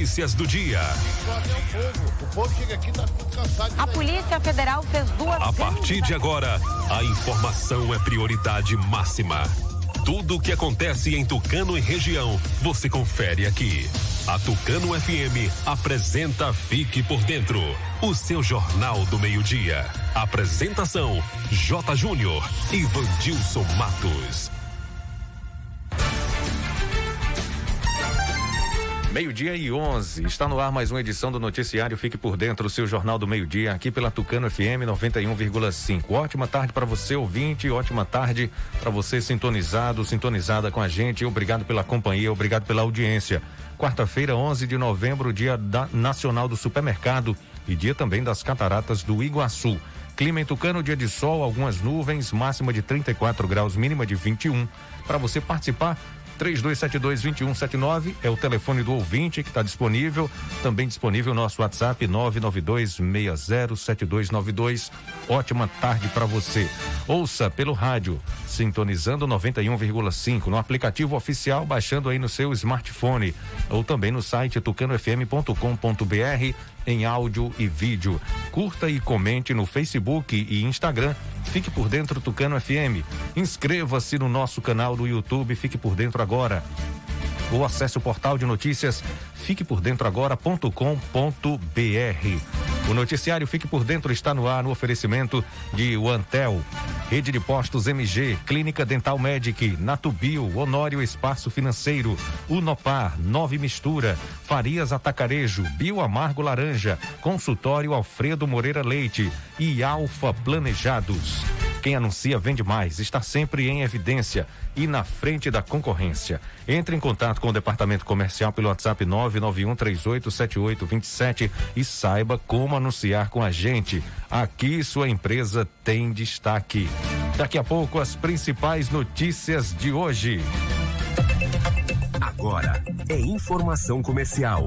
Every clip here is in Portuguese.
Notícias do dia. A Polícia Federal fez duas. A partir de agora, a informação é prioridade máxima. Tudo o que acontece em Tucano e região, você confere aqui. A Tucano FM apresenta Fique por Dentro, o seu jornal do meio-dia. Apresentação: J. Júnior e Vandilson Matos. Meio-dia e 11. Está no ar mais uma edição do Noticiário Fique por Dentro, o seu Jornal do Meio-Dia, aqui pela Tucano FM 91,5. Ótima tarde para você, ouvinte. Ótima tarde para você, sintonizado, sintonizada com a gente. Obrigado pela companhia, obrigado pela audiência. Quarta-feira, 11 de novembro, dia da Nacional do Supermercado e dia também das Cataratas do Iguaçu. Clima em Tucano, dia de sol, algumas nuvens, máxima de 34 graus, mínima de 21. Para você participar, 3272-2179 é o telefone do ouvinte que está disponível. Também disponível nosso WhatsApp 992607292. Ótima tarde para você. Ouça pelo rádio, sintonizando 91,5 no aplicativo oficial, baixando aí no seu smartphone ou também no site tucanofm.com.br em áudio e vídeo. Curta e comente no Facebook e Instagram. Fique por dentro Tucano FM. Inscreva-se no nosso canal do YouTube. Fique por dentro agora. Ou acesse o portal de notícias fiquepordentroagora.com.br. O noticiário Fique por Dentro está no ar no oferecimento de Antel, Rede de Postos MG, Clínica Dental Medic, Natubio, Honório Espaço Financeiro, Unopar, Nove Mistura, Farias Atacarejo, Bio Amargo Laranja, Consultório Alfredo Moreira Leite e Alfa Planejados. Quem anuncia vende mais, está sempre em evidência e na frente da concorrência. Entre em contato com o departamento comercial pelo WhatsApp 991387827 e saiba como anunciar com a gente. Aqui sua empresa tem destaque. Daqui a pouco as principais notícias de hoje. Agora é informação comercial.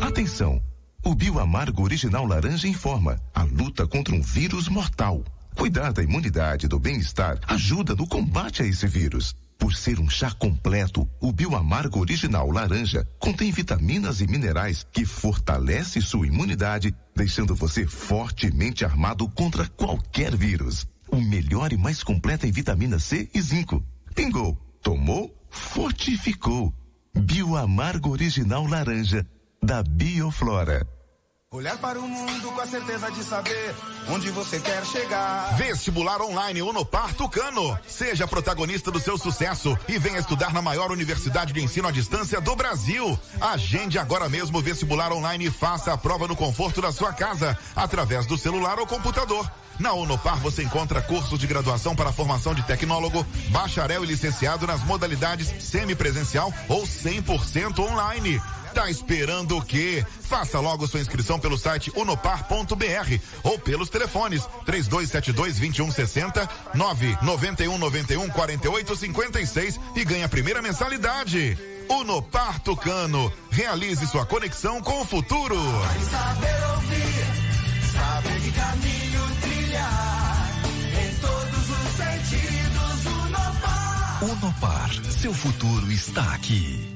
Atenção! O Bioamargo Original Laranja informa a luta contra um vírus mortal. Cuidar da imunidade e do bem-estar ajuda no combate a esse vírus. Por ser um chá completo, o Bioamargo Original Laranja contém vitaminas e minerais que fortalece sua imunidade, deixando você fortemente armado contra qualquer vírus. O melhor e mais completo em vitamina C e zinco. Pingou, tomou, fortificou. Bioamargo Original Laranja, da Bioflora. Olhar para o mundo com a certeza de saber onde você quer chegar. Vestibular online Unopar Tucano. Seja protagonista do seu sucesso e venha estudar na maior universidade de ensino à distância do Brasil. Agende agora mesmo o vestibular online e faça a prova no conforto da sua casa, através do celular ou computador. Na Unopar você encontra cursos de graduação para formação de tecnólogo, bacharel e licenciado nas modalidades semipresencial ou 100% online. Tá esperando o quê? Faça logo sua inscrição pelo site unopar.br ou pelos telefones 3272 2160 991 91 48 56 e ganhe a primeira mensalidade. Unopar Tucano. Realize sua conexão com o futuro. Saber ouvir, saber Unopar, seu futuro está aqui.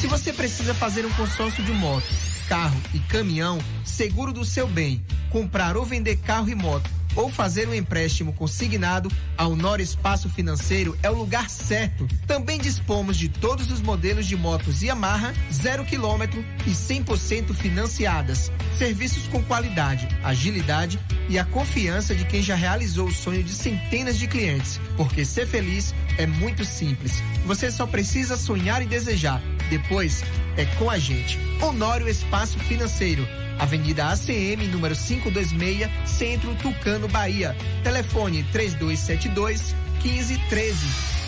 Se você precisa fazer um consórcio de moto, carro e caminhão, seguro do seu bem, comprar ou vender carro e moto, ou fazer um empréstimo consignado, a Honório Espaço Financeiro é o lugar certo. Também dispomos de todos os modelos de motos Yamaha, zero quilômetro e 100% financiadas. Serviços com qualidade, agilidade e a confiança de quem já realizou o sonho de centenas de clientes. Porque ser feliz é muito simples. Você só precisa sonhar e desejar. Depois é com a gente. Honório Espaço Financeiro. Avenida ACM, número 526, Centro Tucano, Bahia. Telefone 3272 1513.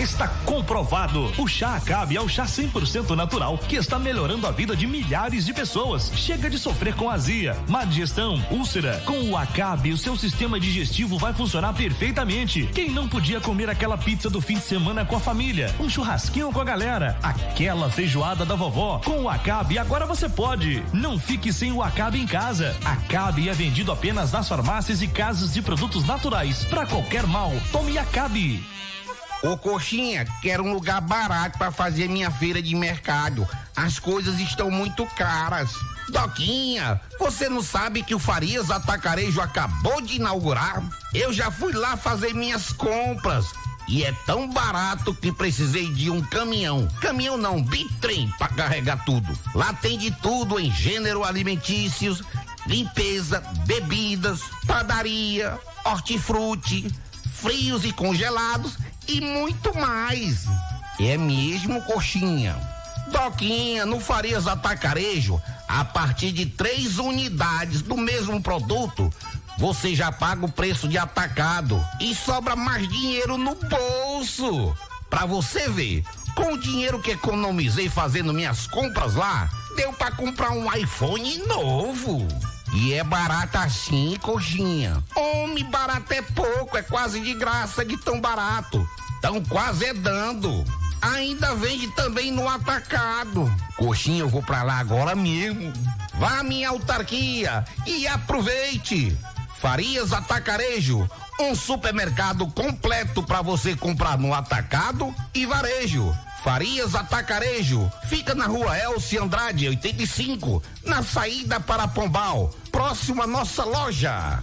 Está comprovado. O chá Acabe é o chá 100% natural que está melhorando a vida de milhares de pessoas. Chega de sofrer com azia, má digestão, úlcera. Com o Acabe, o seu sistema digestivo vai funcionar perfeitamente. Quem não podia comer aquela pizza do fim de semana com a família, um churrasquinho com a galera, aquela feijoada da vovó, com o Acabe agora você pode. Não fique sem o Acabe em casa. Acabe é vendido apenas nas farmácias e casas de produtos naturais. Para qualquer mal, tome Acabe. Ô Coxinha, quero um lugar barato para fazer minha feira de mercado. As coisas estão muito caras. Doquinha, você não sabe que o Farias Atacarejo acabou de inaugurar? Eu já fui lá fazer minhas compras. E é tão barato que precisei de um caminhão. Caminhão não, bitrem para carregar tudo. Lá tem de tudo em gênero alimentícios, limpeza, bebidas, padaria, hortifruti, frios e congelados e muito mais. É mesmo, coxinha? Doquinha, no Farias Atacarejo, a partir de três unidades do mesmo produto, você já paga o preço de atacado e sobra mais dinheiro no bolso. Pra você ver, com o dinheiro que economizei fazendo minhas compras lá, deu para comprar um iPhone novo. E é barato assim, coxinha. Homem, barato é pouco, é quase de graça de tão barato. Tão quase é dando. Ainda vende também no atacado. Coxinha, eu vou pra lá agora mesmo. Vá à minha autarquia e aproveite. Farias Atacarejo, um supermercado completo para você comprar no atacado e varejo. Farias Atacarejo, fica na rua Elci Andrade, 85, na saída para Pombal, próximo à nossa loja.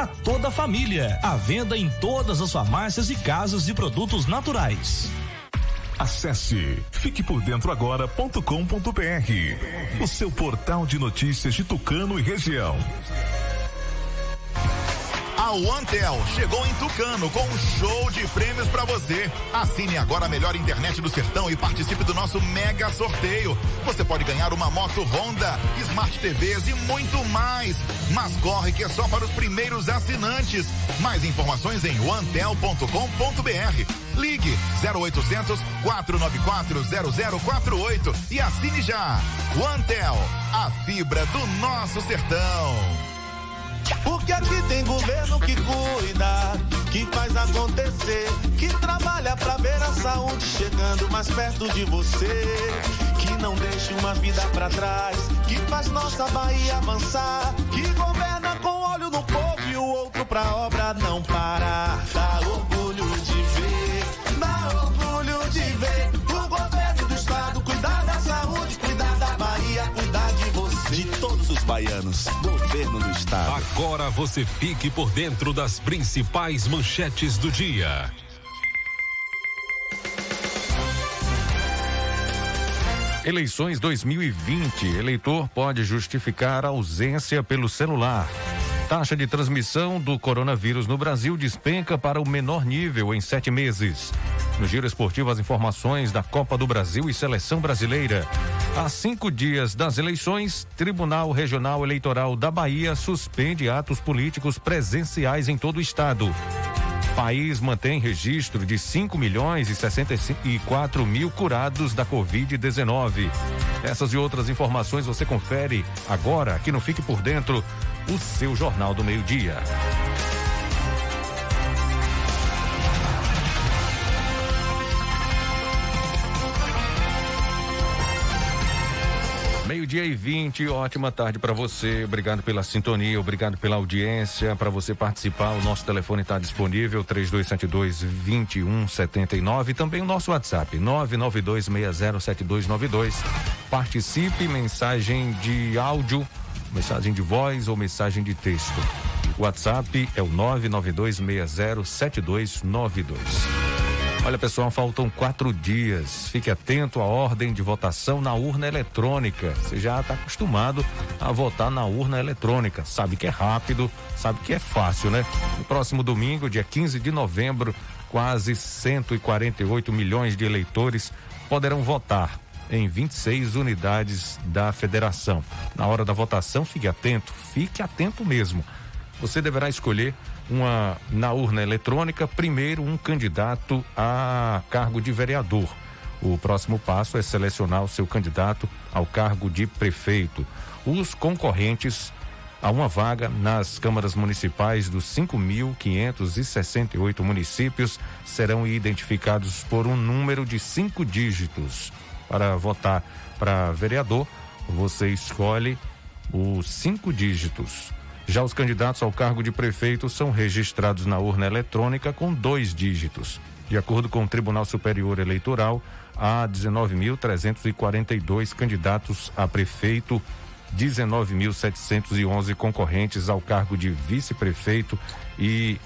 para toda a família. À venda em todas as farmácias e casas de produtos naturais. Acesse fiquepordentroagora.com.br, o seu portal de notícias de Tucano e região. A OneTel chegou em Tucano com um show de prêmios para você. Assine agora a melhor internet do sertão e participe do nosso mega sorteio. Você pode ganhar uma moto Honda, Smart TVs e muito mais. Mas corre que é só para os primeiros assinantes. Mais informações em onetel.com.br. Ligue 0800 494 0048 e assine já. OneTel, a fibra do nosso sertão. Porque aqui tem governo que cuida, que faz acontecer, que trabalha pra ver a saúde chegando mais perto de você, que não deixa uma vida pra trás, que faz nossa Bahia avançar, que governa com olho no povo e o outro pra obra não parar. Dá orgulho de ver, dá orgulho de ver baianos. Governo do Estado. Agora você fique por dentro das principais manchetes do dia. Eleições 2020. Eleitor pode justificar ausência pelo celular. Taxa de transmissão do coronavírus no Brasil despenca para o menor nível em sete meses. No Giro Esportivo, as informações da Copa do Brasil e Seleção Brasileira. Há cinco dias das eleições, Tribunal Regional Eleitoral da Bahia suspende atos políticos presenciais em todo o estado. País mantém registro de 5 milhões e 64 mil curados da Covid-19. Essas e outras informações você confere agora aqui no Fique por Dentro o seu Jornal do Meio-Dia. Meio-dia e 20, ótima tarde para você. Obrigado pela sintonia, obrigado pela audiência. Para você participar, o nosso telefone está disponível: 3272-2179. Também o nosso WhatsApp: 992607292. Participe, mensagem de áudio, mensagem de voz ou mensagem de texto. O WhatsApp é o 992607292. Olha, pessoal, faltam quatro dias. Fique atento à ordem de votação na urna eletrônica. Você já está acostumado a votar na urna eletrônica. Sabe que é rápido, sabe que é fácil, né? No próximo domingo, dia 15 de novembro, quase 148 milhões de eleitores poderão votar em 26 unidades da federação. Na hora da votação, fique atento, fique atento mesmo. Você deverá escolher uma na urna eletrônica, primeiro um candidato a cargo de vereador. O próximo passo é selecionar o seu candidato ao cargo de prefeito. Os concorrentes a uma vaga nas câmaras municipais dos 5.568 municípios serão identificados por um número de cinco dígitos. Para votar para vereador, você escolhe os cinco dígitos. Já os candidatos ao cargo de prefeito são registrados na urna eletrônica com dois dígitos. De acordo com o Tribunal Superior Eleitoral, há 19.342 candidatos a prefeito, 19.711 concorrentes ao cargo de vice-prefeito e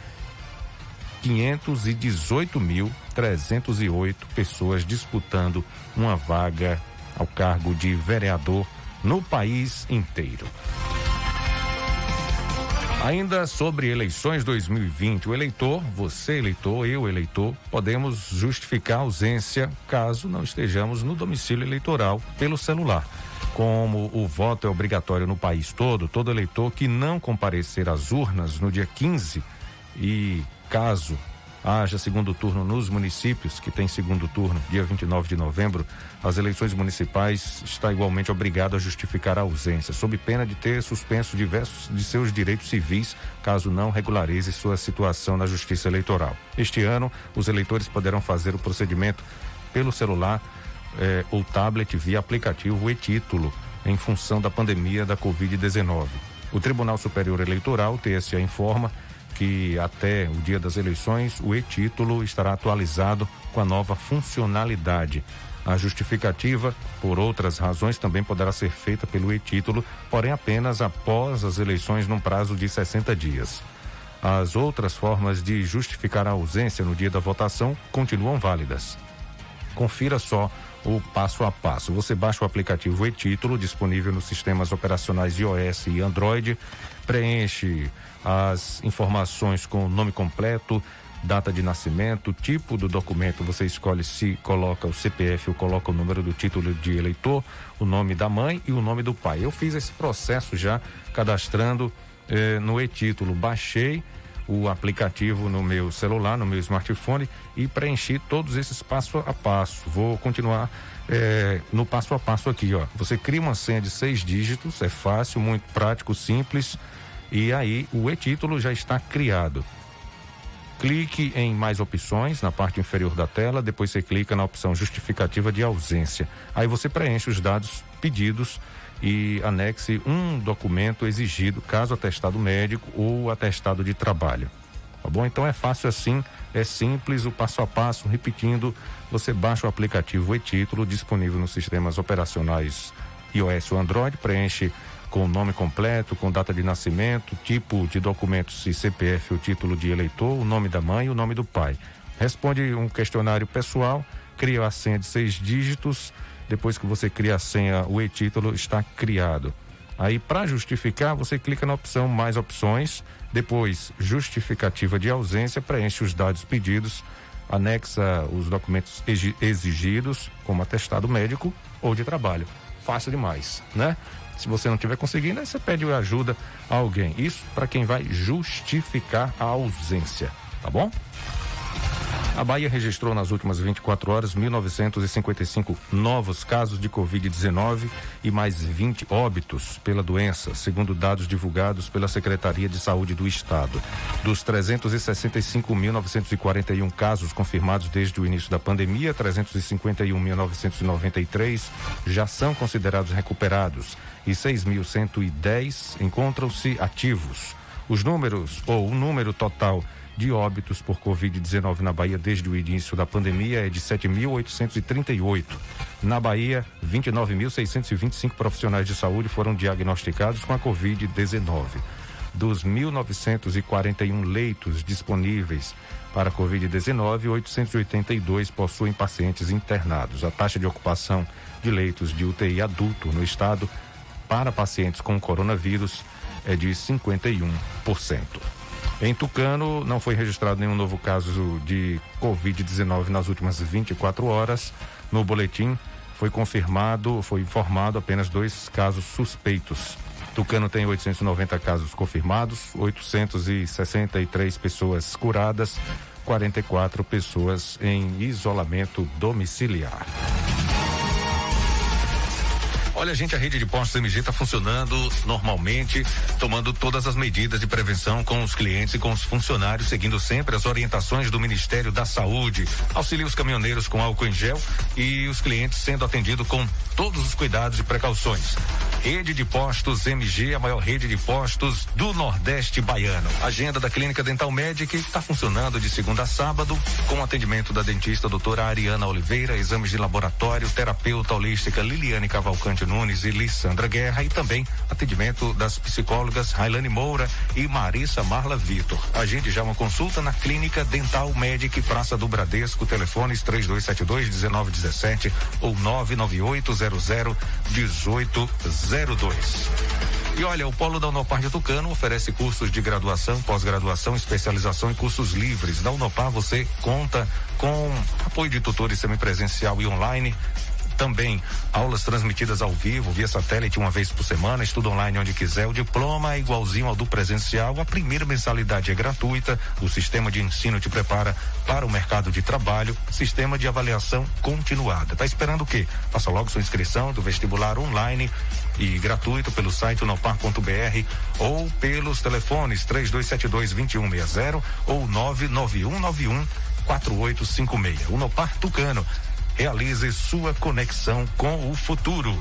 518.308 pessoas disputando uma vaga ao cargo de vereador no país inteiro. Ainda sobre eleições 2020, o eleitor, você eleitor, eu eleitor, podemos justificar a ausência caso não estejamos no domicílio eleitoral pelo celular. Como o voto é obrigatório no país todo, todo eleitor que não comparecer às urnas no dia 15 e caso haja segundo turno nos municípios, que tem segundo turno, dia 29 de novembro, as eleições municipais está igualmente obrigado a justificar a ausência, sob pena de ter suspenso diversos de seus direitos civis, caso não regularize sua situação na Justiça Eleitoral. Este ano, os eleitores poderão fazer o procedimento pelo celular eh, ou tablet via aplicativo e-título, em função da pandemia da Covid-19. O Tribunal Superior Eleitoral, TSE, informa que até o dia das eleições o e-título estará atualizado com a nova funcionalidade. A justificativa, por outras razões, também poderá ser feita pelo e-título, porém apenas após as eleições num prazo de 60 dias. As outras formas de justificar a ausência no dia da votação continuam válidas. Confira só o passo a passo. Você baixa o aplicativo e-título disponível nos sistemas operacionais iOS e Android, preenche as informações com o nome completo, data de nascimento, tipo do documento, você escolhe se coloca o CPF ou coloca o número do título de eleitor, o nome da mãe e o nome do pai. Eu fiz esse processo já cadastrando eh, no e-título, baixei o aplicativo no meu celular, no meu smartphone e preenchi todos esses passo a passo. Vou continuar eh, no passo a passo aqui, ó. Você cria uma senha de seis dígitos, é fácil, muito prático, simples e aí o e-título já está criado. Clique em mais opções na parte inferior da tela, depois você clica na opção justificativa de ausência. Aí você preenche os dados pedidos e anexe um documento exigido, caso atestado médico ou atestado de trabalho. Tá bom? Então é fácil assim, é simples, o passo a passo, repetindo, você baixa o aplicativo e-título disponível nos sistemas operacionais iOS ou Android, preenche com nome completo, com data de nascimento, tipo de documento, se CPF, o título de eleitor, o nome da mãe e o nome do pai. Responde um questionário pessoal, cria a senha de seis dígitos. Depois que você cria a senha, o e-título está criado. Aí, para justificar, você clica na opção Mais Opções, depois Justificativa de Ausência, preenche os dados pedidos, anexa os documentos exigidos, como atestado médico ou de trabalho. Fácil demais, né? Se você não estiver conseguindo, aí você pede ajuda a alguém. Isso para quem vai justificar a ausência, tá bom? A Bahia registrou nas últimas 24 horas 1.955 novos casos de Covid-19 e mais 20 óbitos pela doença, segundo dados divulgados pela Secretaria de Saúde do Estado. Dos 365.941 casos confirmados desde o início da pandemia, 351.993 já são considerados recuperados e 6.110 encontram-se ativos. Os números, ou o número total de óbitos por Covid-19 na Bahia desde o início da pandemia é de 7.838. Na Bahia, 29.625 profissionais de saúde foram diagnosticados com a Covid-19. Dos 1.941 leitos disponíveis para Covid-19, 882 possuem pacientes internados. A taxa de ocupação de leitos de UTI adulto no estado para pacientes com coronavírus é de 51%. Em Tucano, não foi registrado nenhum novo caso de Covid-19 nas últimas 24 horas. No boletim foi confirmado, foi informado apenas dois casos suspeitos. Tucano tem 890 casos confirmados, 863 pessoas curadas, 44 pessoas em isolamento domiciliar. Olha, gente, a rede de postos MG está funcionando normalmente, tomando todas as medidas de prevenção com os clientes e com os funcionários, seguindo sempre as orientações do Ministério da Saúde. Auxilia os caminhoneiros com álcool em gel e os clientes sendo atendidos com todos os cuidados e precauções. Rede de Postos MG, a maior rede de postos do Nordeste baiano. Agenda da Clínica Dental Medic está funcionando de segunda a sábado, com atendimento da dentista doutora Ariana Oliveira, exames de laboratório, terapeuta holística Liliane Cavalcante Nunes e Lissandra Guerra e também atendimento das psicólogas Railane Moura e Marissa Marla Vitor. Agende já uma consulta na Clínica Dental Medic Praça do Bradesco, telefones 3272 1917 ou 99800 1802. E olha, o Polo da Unopar de Tucano oferece cursos de graduação, pós-graduação, especialização e cursos livres. Na Unopar você conta com apoio de tutores semipresencial e online, também aulas transmitidas ao vivo, via satélite, uma vez por semana, estudo online onde quiser. O diploma é igualzinho ao do presencial. A primeira mensalidade é gratuita. O sistema de ensino te prepara para o mercado de trabalho. Sistema de avaliação continuada. Tá esperando o quê? Faça logo sua inscrição do vestibular online e gratuito pelo site unopar.br ou pelos telefones 3272 2160 ou 99191 4856. Unopar Tucano Realize sua conexão com o futuro.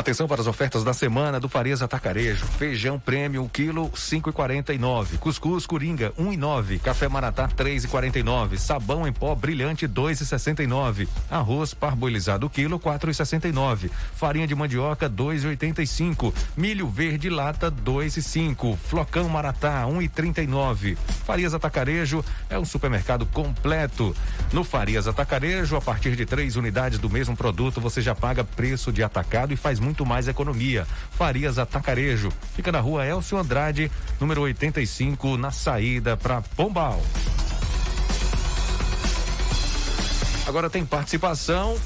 Atenção para as ofertas da semana do Farias Atacarejo. Feijão prêmio, quilo cinco e quarenta e nove. Cuscuz Coringa, um e nove. Café Maratá, três e quarenta e nove. Sabão em pó brilhante, dois e sessenta e nove. Arroz parboilizado, quilo, quatro e sessenta e nove. Farinha de mandioca, dois e oitenta e cinco. Milho verde lata, dois e cinco. Flocão Maratá, um e trinta e nove. Farias Atacarejo é um supermercado completo. No Farias Atacarejo, a partir de três unidades do mesmo produto, você já paga preço de atacado e faz muito muito mais economia. Farias Atacarejo. Fica na rua Elcio Andrade, número 85, na saída para Pombal. Agora tem participação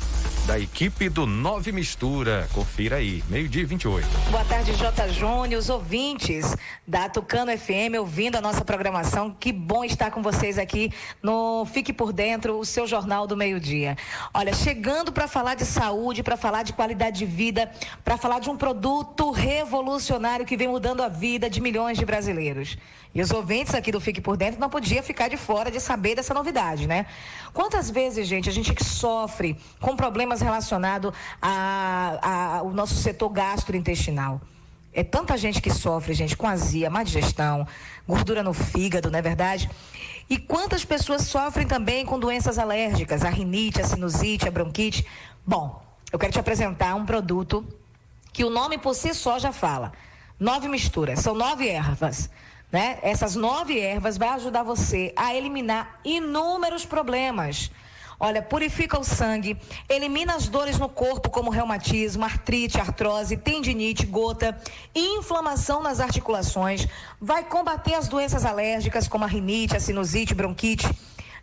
da equipe do Nove Mistura. Confira aí, meio-dia e 28. Boa tarde, J. Júnior, os ouvintes da Tucano FM ouvindo a nossa programação. Que bom estar com vocês aqui no Fique por Dentro, o seu jornal do meio-dia. Olha, chegando para falar de saúde, para falar de qualidade de vida, para falar de um produto revolucionário que vem mudando a vida de milhões de brasileiros. E os ouvintes aqui do Fique por Dentro não podia ficar de fora de saber dessa novidade, né? Quantas vezes, gente, a gente que sofre com problemas relacionados ao nosso setor gastrointestinal? É tanta gente que sofre, gente, com azia, má digestão, gordura no fígado, não é verdade? E quantas pessoas sofrem também com doenças alérgicas, a rinite, a sinusite, a bronquite? Bom, eu quero te apresentar um produto que o nome por si só já fala. Nove misturas, são nove ervas. Né? Essas nove ervas vai ajudar você a eliminar inúmeros problemas. Olha, purifica o sangue, elimina as dores no corpo, como reumatismo, artrite, artrose, tendinite, gota, inflamação nas articulações, vai combater as doenças alérgicas, como a rinite, a sinusite, bronquite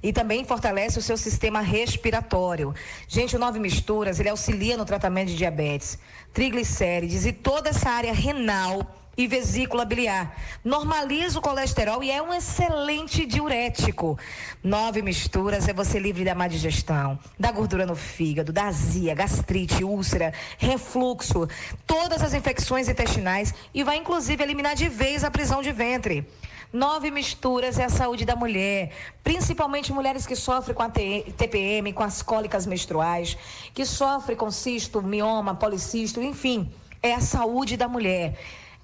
e também fortalece o seu sistema respiratório. Gente, o Nove Misturas, ele auxilia no tratamento de diabetes, triglicérides e toda essa área renal e vesícula biliar. Normaliza o colesterol e é um excelente diurético. Nove misturas é você livre da má digestão, da gordura no fígado, da azia, gastrite, úlcera, refluxo, todas as infecções intestinais e vai inclusive eliminar de vez a prisão de ventre. Nove misturas é a saúde da mulher, principalmente mulheres que sofrem com a TPM, com as cólicas menstruais, que sofrem com cisto, mioma, policisto, enfim, é a saúde da mulher.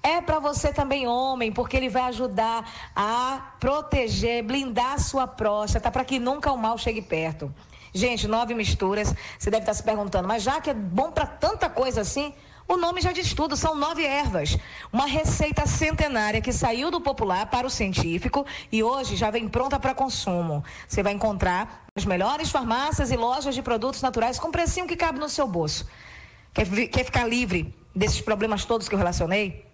É para você também, homem, porque ele vai ajudar a proteger, blindar a sua próstata para que nunca o mal chegue perto. Gente, nove misturas. Você deve estar se perguntando, mas já que é bom para tanta coisa assim, o nome já diz tudo, são nove ervas. Uma receita centenária que saiu do popular para o científico e hoje já vem pronta para consumo. Você vai encontrar as melhores farmácias e lojas de produtos naturais com precinho que cabe no seu bolso. Quer, quer ficar livre desses problemas todos que eu relacionei?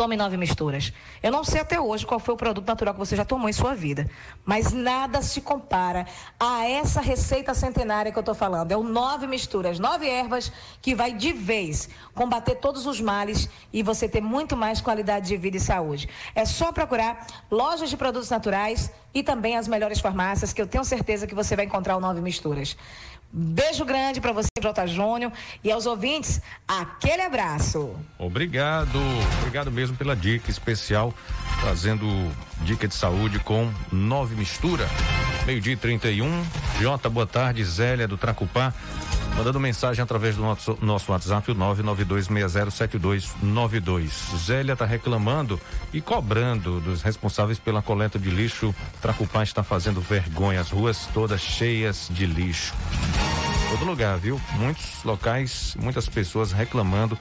Tome nove misturas. Eu não sei até hoje qual foi o produto natural que você já tomou em sua vida, mas nada se compara a essa receita centenária que eu estou falando. É o nove misturas, nove ervas que vai de vez combater todos os males e você ter muito mais qualidade de vida e saúde. É só procurar lojas de produtos naturais e também as melhores farmácias que eu tenho certeza que você vai encontrar o nove misturas. Beijo grande para você, Jota Júnior, e aos ouvintes, aquele abraço. Obrigado, obrigado mesmo pela dica especial, trazendo dica de saúde com nove mistura. Meio-dia 31. Jota, boa tarde. Zélia do Tracupá. Mandando mensagem através do nosso, nosso WhatsApp, o 992607292. Zélia está reclamando e cobrando dos responsáveis pela coleta de lixo. Tracupá está fazendo vergonha, as ruas todas cheias de lixo. Todo lugar, viu? Muitos locais, muitas pessoas reclamando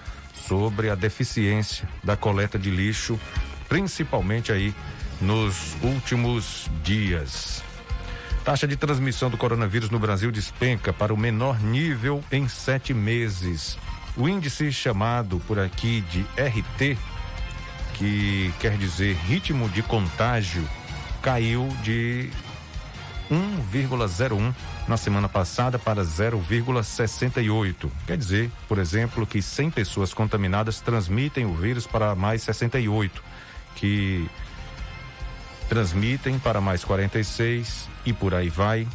sobre a deficiência da coleta de lixo, principalmente aí nos últimos dias. Taxa de transmissão do coronavírus no Brasil despenca para o menor nível em sete meses. O índice chamado por aqui de RT, que quer dizer ritmo de contágio, caiu de 1,01 na semana passada para 0,68. Quer dizer, por exemplo, que 100 pessoas contaminadas transmitem o vírus para mais 68, que transmitem para mais 46 e por aí vai.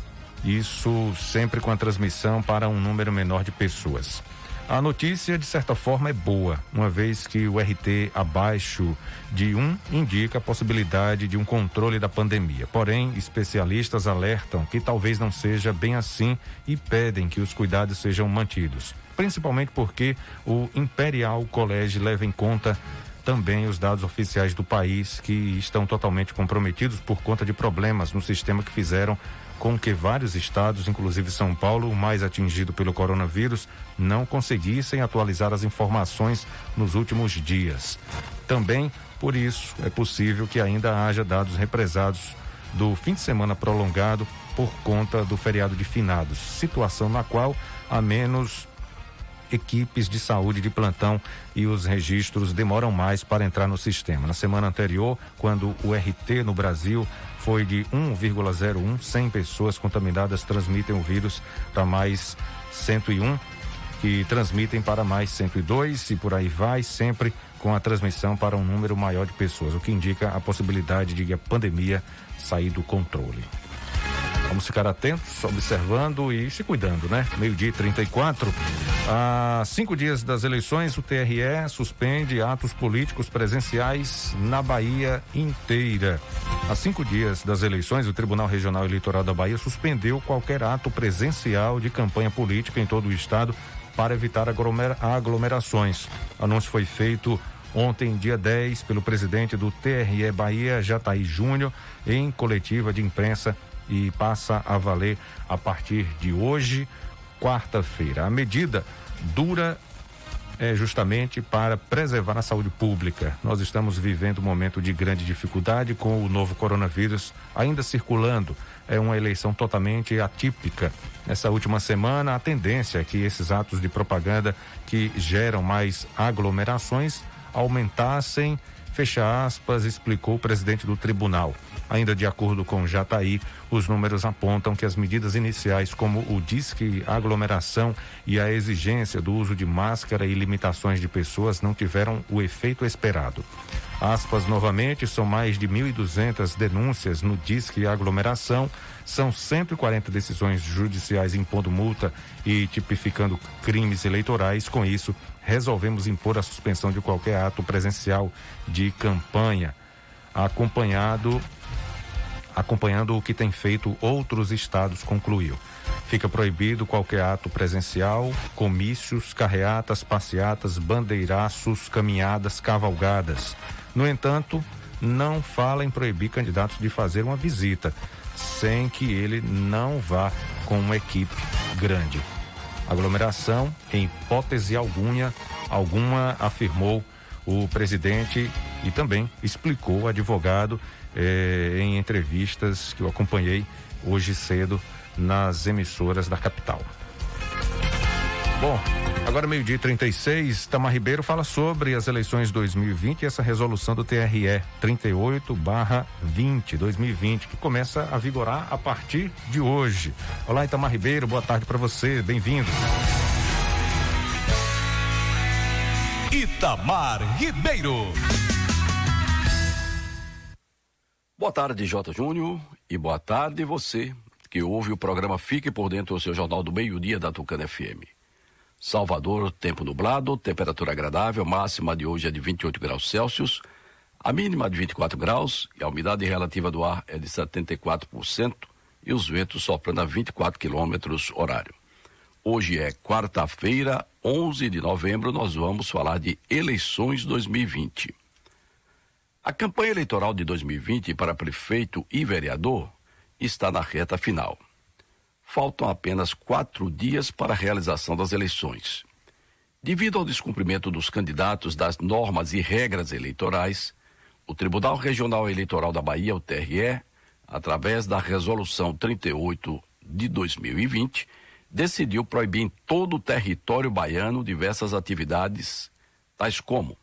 Isso sempre com a transmissão para um número menor de pessoas. A notícia, de certa forma, é boa, uma vez que o RT abaixo de 1 um indica a possibilidade de um controle da pandemia. Porém, especialistas alertam que talvez não seja bem assim e pedem que os cuidados sejam mantidos. Principalmente porque o Imperial College leva em conta também os dados oficiais do país que estão totalmente comprometidos por conta de problemas no sistema que fizeram com que vários estados, inclusive São Paulo, o mais atingido pelo coronavírus, não conseguissem atualizar as informações nos últimos dias. Também, por isso, é possível que ainda haja dados represados do fim de semana prolongado por conta do feriado de finados, situação na qual a menos equipes de saúde de plantão e os registros demoram mais para entrar no sistema. Na semana anterior, quando o RT no Brasil foi de 1,01, 100 pessoas contaminadas transmitem o vírus para mais 101 que transmitem para mais 102 e por aí vai, sempre com a transmissão para um número maior de pessoas, o que indica a possibilidade de a pandemia sair do controle. Vamos ficar atentos, observando e se cuidando, né? Meio-dia 34. Há cinco dias das eleições, o TRE suspende atos políticos presenciais na Bahia inteira. Há cinco dias das eleições, o Tribunal Regional Eleitoral da Bahia suspendeu qualquer ato presencial de campanha política em todo o estado para evitar aglomerações. O anúncio foi feito ontem, dia 10, pelo presidente do TRE Bahia, Jataí Júnior, em coletiva de imprensa e passa a valer a partir de hoje, quarta-feira. A medida dura é justamente para preservar a saúde pública. Nós estamos vivendo um momento de grande dificuldade com o novo coronavírus ainda circulando. É uma eleição totalmente atípica. Nessa última semana, a tendência é que esses atos de propaganda que geram mais aglomerações aumentassem, fecha aspas, explicou o presidente do tribunal. Ainda de acordo com Jataí, os números apontam que as medidas iniciais, como o disque aglomeração e a exigência do uso de máscara e limitações de pessoas, não tiveram o efeito esperado. Aspas novamente, são mais de 1.200 denúncias no disque aglomeração, são 140 decisões judiciais impondo multa e tipificando crimes eleitorais. Com isso, resolvemos impor a suspensão de qualquer ato presencial de campanha, acompanhado acompanhando o que tem feito outros estados, concluiu. Fica proibido qualquer ato presencial, comícios, carreatas, passeatas, bandeiraços, caminhadas, cavalgadas. No entanto, não fala em proibir candidatos de fazer uma visita, sem que ele não vá com uma equipe grande. Aglomeração, em hipótese alguma, alguma afirmou o presidente e também explicou o advogado eh, em entrevistas que eu acompanhei hoje cedo nas emissoras da capital. Bom, agora meio-dia 36, Tamar Ribeiro fala sobre as eleições 2020 e essa resolução do TRE 38/20 2020 que começa a vigorar a partir de hoje. Olá, Itamar Ribeiro, boa tarde para você, bem-vindo. Itamar Ribeiro. Boa tarde, J. Júnior, e boa tarde você que ouve o programa Fique por Dentro, o seu jornal do meio-dia da Tucana FM. Salvador, tempo nublado, temperatura agradável, máxima de hoje é de 28 graus Celsius, a mínima de 24 graus e a umidade relativa do ar é de 74% e os ventos soprando a 24 quilômetros horário. Hoje é quarta-feira, 11 de novembro, nós vamos falar de eleições 2020. A campanha eleitoral de 2020 para prefeito e vereador está na reta final. Faltam apenas quatro dias para a realização das eleições. Devido ao descumprimento dos candidatos das normas e regras eleitorais, o Tribunal Regional Eleitoral da Bahia, o TRE, através da Resolução 38 de 2020, decidiu proibir em todo o território baiano diversas atividades, tais como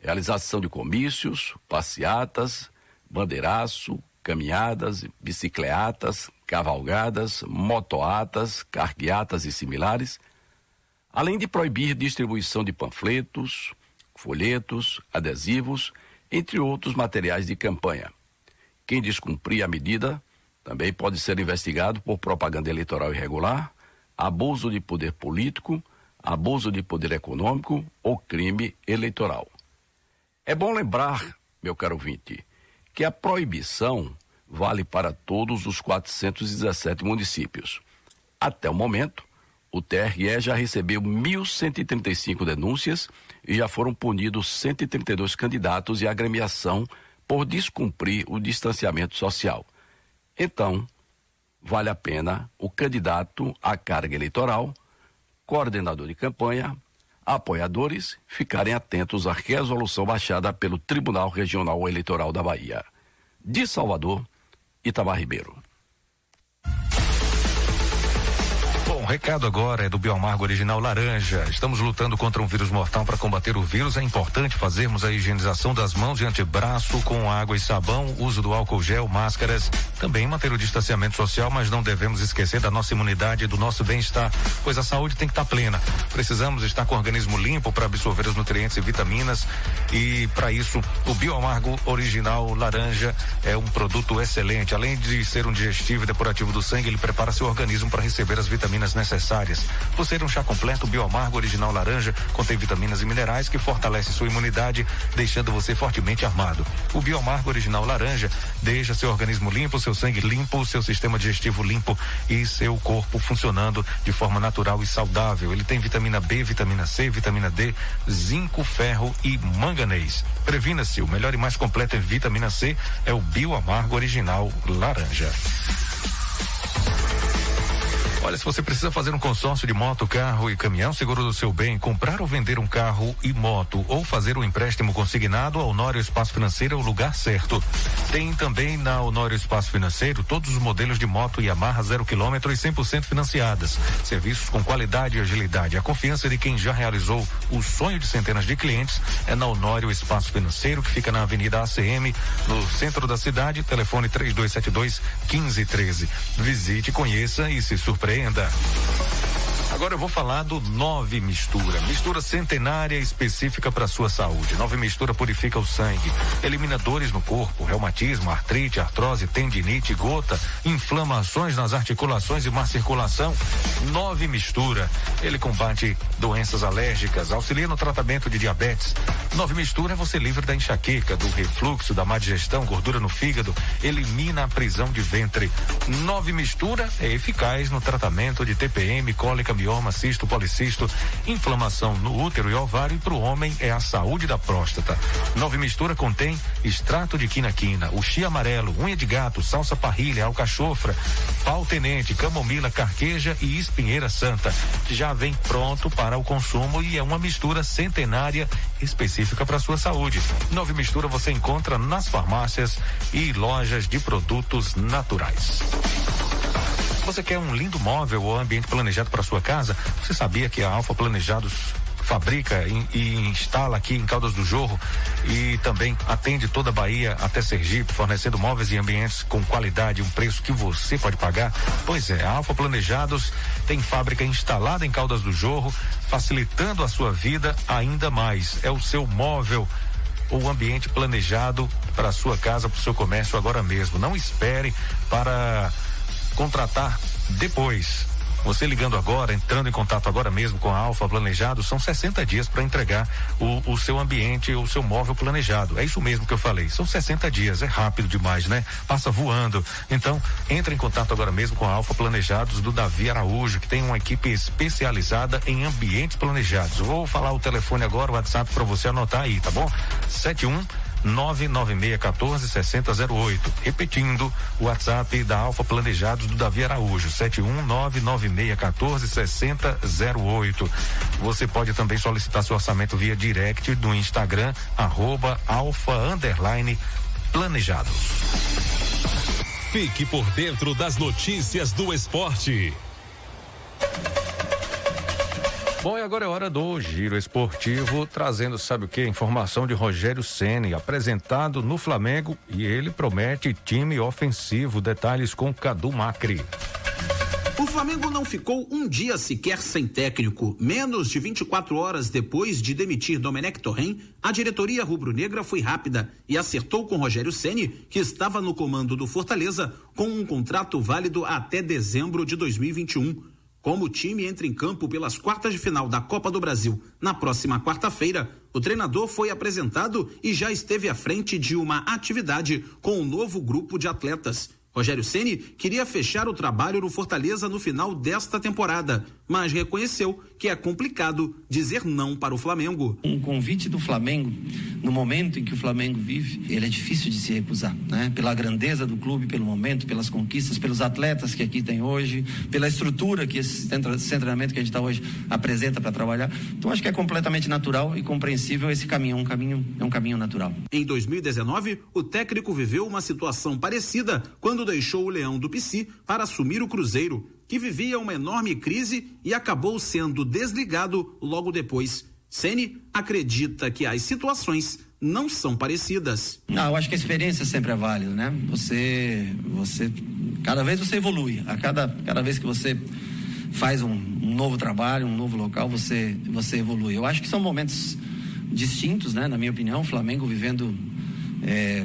realização de comícios, passeatas, bandeiraço, caminhadas, bicicleatas, cavalgadas, motoatas, cargueatas e similares, além de proibir distribuição de panfletos, folhetos, adesivos, entre outros materiais de campanha. Quem descumprir a medida também pode ser investigado por propaganda eleitoral irregular, abuso de poder político, abuso de poder econômico ou crime eleitoral. É bom lembrar, meu caro ouvinte, que a proibição vale para todos os 417 municípios. Até o momento, o TRE já recebeu 1.135 denúncias e já foram punidos 132 candidatos e agremiação por descumprir o distanciamento social. Então, vale a pena o candidato à carga eleitoral, coordenador de campanha, apoiadores ficarem atentos à resolução baixada pelo Tribunal Regional Eleitoral da Bahia. De Salvador, Itamar Ribeiro. Recado agora é do Biomargo Original Laranja. Estamos lutando contra um vírus mortal. Para combater o vírus, é importante fazermos a higienização das mãos e antebraço com água e sabão, uso do álcool gel, máscaras. Também manter o distanciamento social, mas não devemos esquecer da nossa imunidade e do nosso bem-estar, pois a saúde tem que estar plena. Precisamos estar com o organismo limpo para absorver os nutrientes e vitaminas. E para isso, o Biomargo Original Laranja é um produto excelente. Além de ser um digestivo e depurativo do sangue, ele prepara seu organismo para receber as vitaminas necessárias. Por ser um chá completo, o Bioamargo Original Laranja contém vitaminas e minerais que fortalece sua imunidade, deixando você fortemente armado. O Bioamargo Original Laranja deixa seu organismo limpo, seu sangue limpo, seu sistema digestivo limpo e seu corpo funcionando de forma natural e saudável. Ele tem vitamina B, vitamina C, vitamina D, zinco, ferro e manganês. Previna-se, o melhor e mais completo em vitamina C é o Bioamargo Original Laranja. Olha, se você precisa fazer um consórcio de moto, carro e caminhão, seguro do seu bem, comprar ou vender um carro e moto ou fazer um empréstimo consignado, a Honório Espaço Financeiro é o lugar certo. Tem também na Honório Espaço Financeiro todos os modelos de moto Yamaha zero quilômetro e 100% financiadas. Serviços com qualidade e agilidade. A confiança de quem já realizou o sonho de centenas de clientes é na Honório Espaço Financeiro, que fica na Avenida ACM, no centro da cidade. Telefone 3272 1513. Visite, conheça e se surpreenda surpreenda. Agora eu vou falar do Nove Mistura. Mistura centenária específica para sua saúde. Nove Mistura purifica o sangue, elimina dores no corpo, reumatismo, artrite, artrose, tendinite, gota, inflamações nas articulações e má circulação. Nove Mistura. Ele combate doenças alérgicas, auxilia no tratamento de diabetes. Nove Mistura é você livre da enxaqueca, do refluxo, da má digestão, gordura no fígado, elimina a prisão de ventre. Nove Mistura é eficaz no tratamento de TPM, cólica mioma, cisto, policisto, inflamação no útero e ovário e para o homem é a saúde da próstata. Nove mistura contém extrato de quinaquina, chia amarelo, unha de gato, salsa parrilha, alcachofra, pau tenente, camomila, carqueja e espinheira santa. Já vem pronto para o consumo e é uma mistura centenária específica para sua saúde. Nove mistura você encontra nas farmácias e lojas de produtos naturais. Você quer um lindo móvel ou ambiente planejado para sua casa? Você sabia que a Alfa Planejados fabrica e, instala aqui em Caldas do Jorro e também atende toda a Bahia até Sergipe, fornecendo móveis e ambientes com qualidade um preço que você pode pagar? Pois é, a Alfa Planejados tem fábrica instalada em Caldas do Jorro, facilitando a sua vida ainda mais. É o seu móvel ou ambiente planejado para sua casa, para o seu comércio agora mesmo. Não espere para contratar depois. Você ligando agora, entrando em contato agora mesmo com a Alfa Planejado, são 60 dias para entregar o, o, seu ambiente, o seu móvel planejado. É isso mesmo que eu falei. São 60 dias, é rápido demais, né? Passa voando. Então, entre em contato agora mesmo com a Alfa Planejados do Davi Araújo, que tem uma equipe especializada em ambientes planejados. Vou falar o telefone agora, o WhatsApp para você anotar aí, tá bom? 71 99614 6008. Repetindo, o WhatsApp da Alfa Planejados do Davi Araújo, 7199614 6008. Você pode também solicitar seu orçamento via direct do Instagram, arroba alfa underline planejados. Fique por dentro das notícias do esporte. Bom, e agora é hora do Giro Esportivo, trazendo, sabe o que? Informação de Rogério Ceni apresentado no Flamengo e ele promete time ofensivo. Detalhes com Cadu Macri. O Flamengo não ficou um dia sequer sem técnico. Menos de 24 horas depois de demitir Domenech Torren, a diretoria rubro-negra foi rápida e acertou com Rogério Ceni, que estava no comando do Fortaleza, com um contrato válido até dezembro de 2021. Como o time entra em campo pelas quartas de final da Copa do Brasil na próxima quarta-feira, o treinador foi apresentado e já esteve à frente de uma atividade com um novo grupo de atletas. Rogério Ceni queria fechar o trabalho no Fortaleza no final desta temporada, mas reconheceu que é complicado dizer não para o Flamengo. Um convite do Flamengo, no momento em que o Flamengo vive, ele é difícil de se recusar, né? Pela grandeza do clube, pelo momento, pelas conquistas, pelos atletas que aqui tem hoje, pela estrutura que esse treinamento que a gente está hoje apresenta para trabalhar. Então acho que é completamente natural e compreensível esse caminho, um caminho é um caminho natural. Em 2019, o técnico viveu uma situação parecida quando deixou o Leão do Pici para assumir o Cruzeiro que vivia uma enorme crise e acabou sendo desligado logo depois. Ceni acredita que as situações não são parecidas. Não, eu acho que a experiência sempre é válida, né? Você, você, cada vez você evolui. A cada, cada vez que você faz um, um novo trabalho, um novo local, você, você evolui. Eu acho que são momentos distintos, né? Na minha opinião, o Flamengo vivendo é,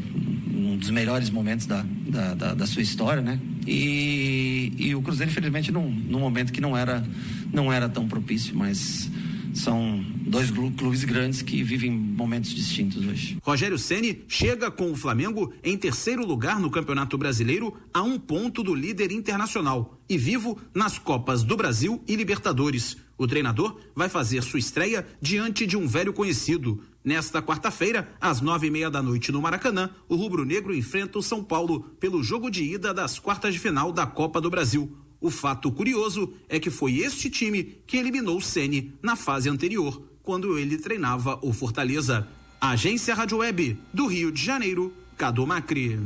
um dos melhores momentos da, da, da, da sua história, né? E, e o Cruzeiro, infelizmente, num, num momento que não era, não era tão propício, mas são dois clubes grandes que vivem momentos distintos hoje. Rogério Ceni chega com o Flamengo em terceiro lugar no Campeonato Brasileiro a um ponto do líder internacional e vivo nas Copas do Brasil e Libertadores. O treinador vai fazer sua estreia diante de um velho conhecido. Nesta quarta-feira, às nove e meia da noite no Maracanã, o rubro-negro enfrenta o São Paulo pelo jogo de ida das quartas de final da Copa do Brasil. O fato curioso é que foi este time que eliminou o Ceni na fase anterior, quando ele treinava o Fortaleza. Agência Rádio Web do Rio de Janeiro, Cadu Macri.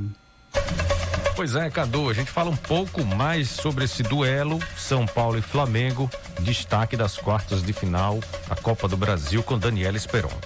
Pois é, Cadu, a gente fala um pouco mais sobre esse duelo São Paulo e Flamengo, destaque das quartas de final, a Copa do Brasil com Daniela Esperon.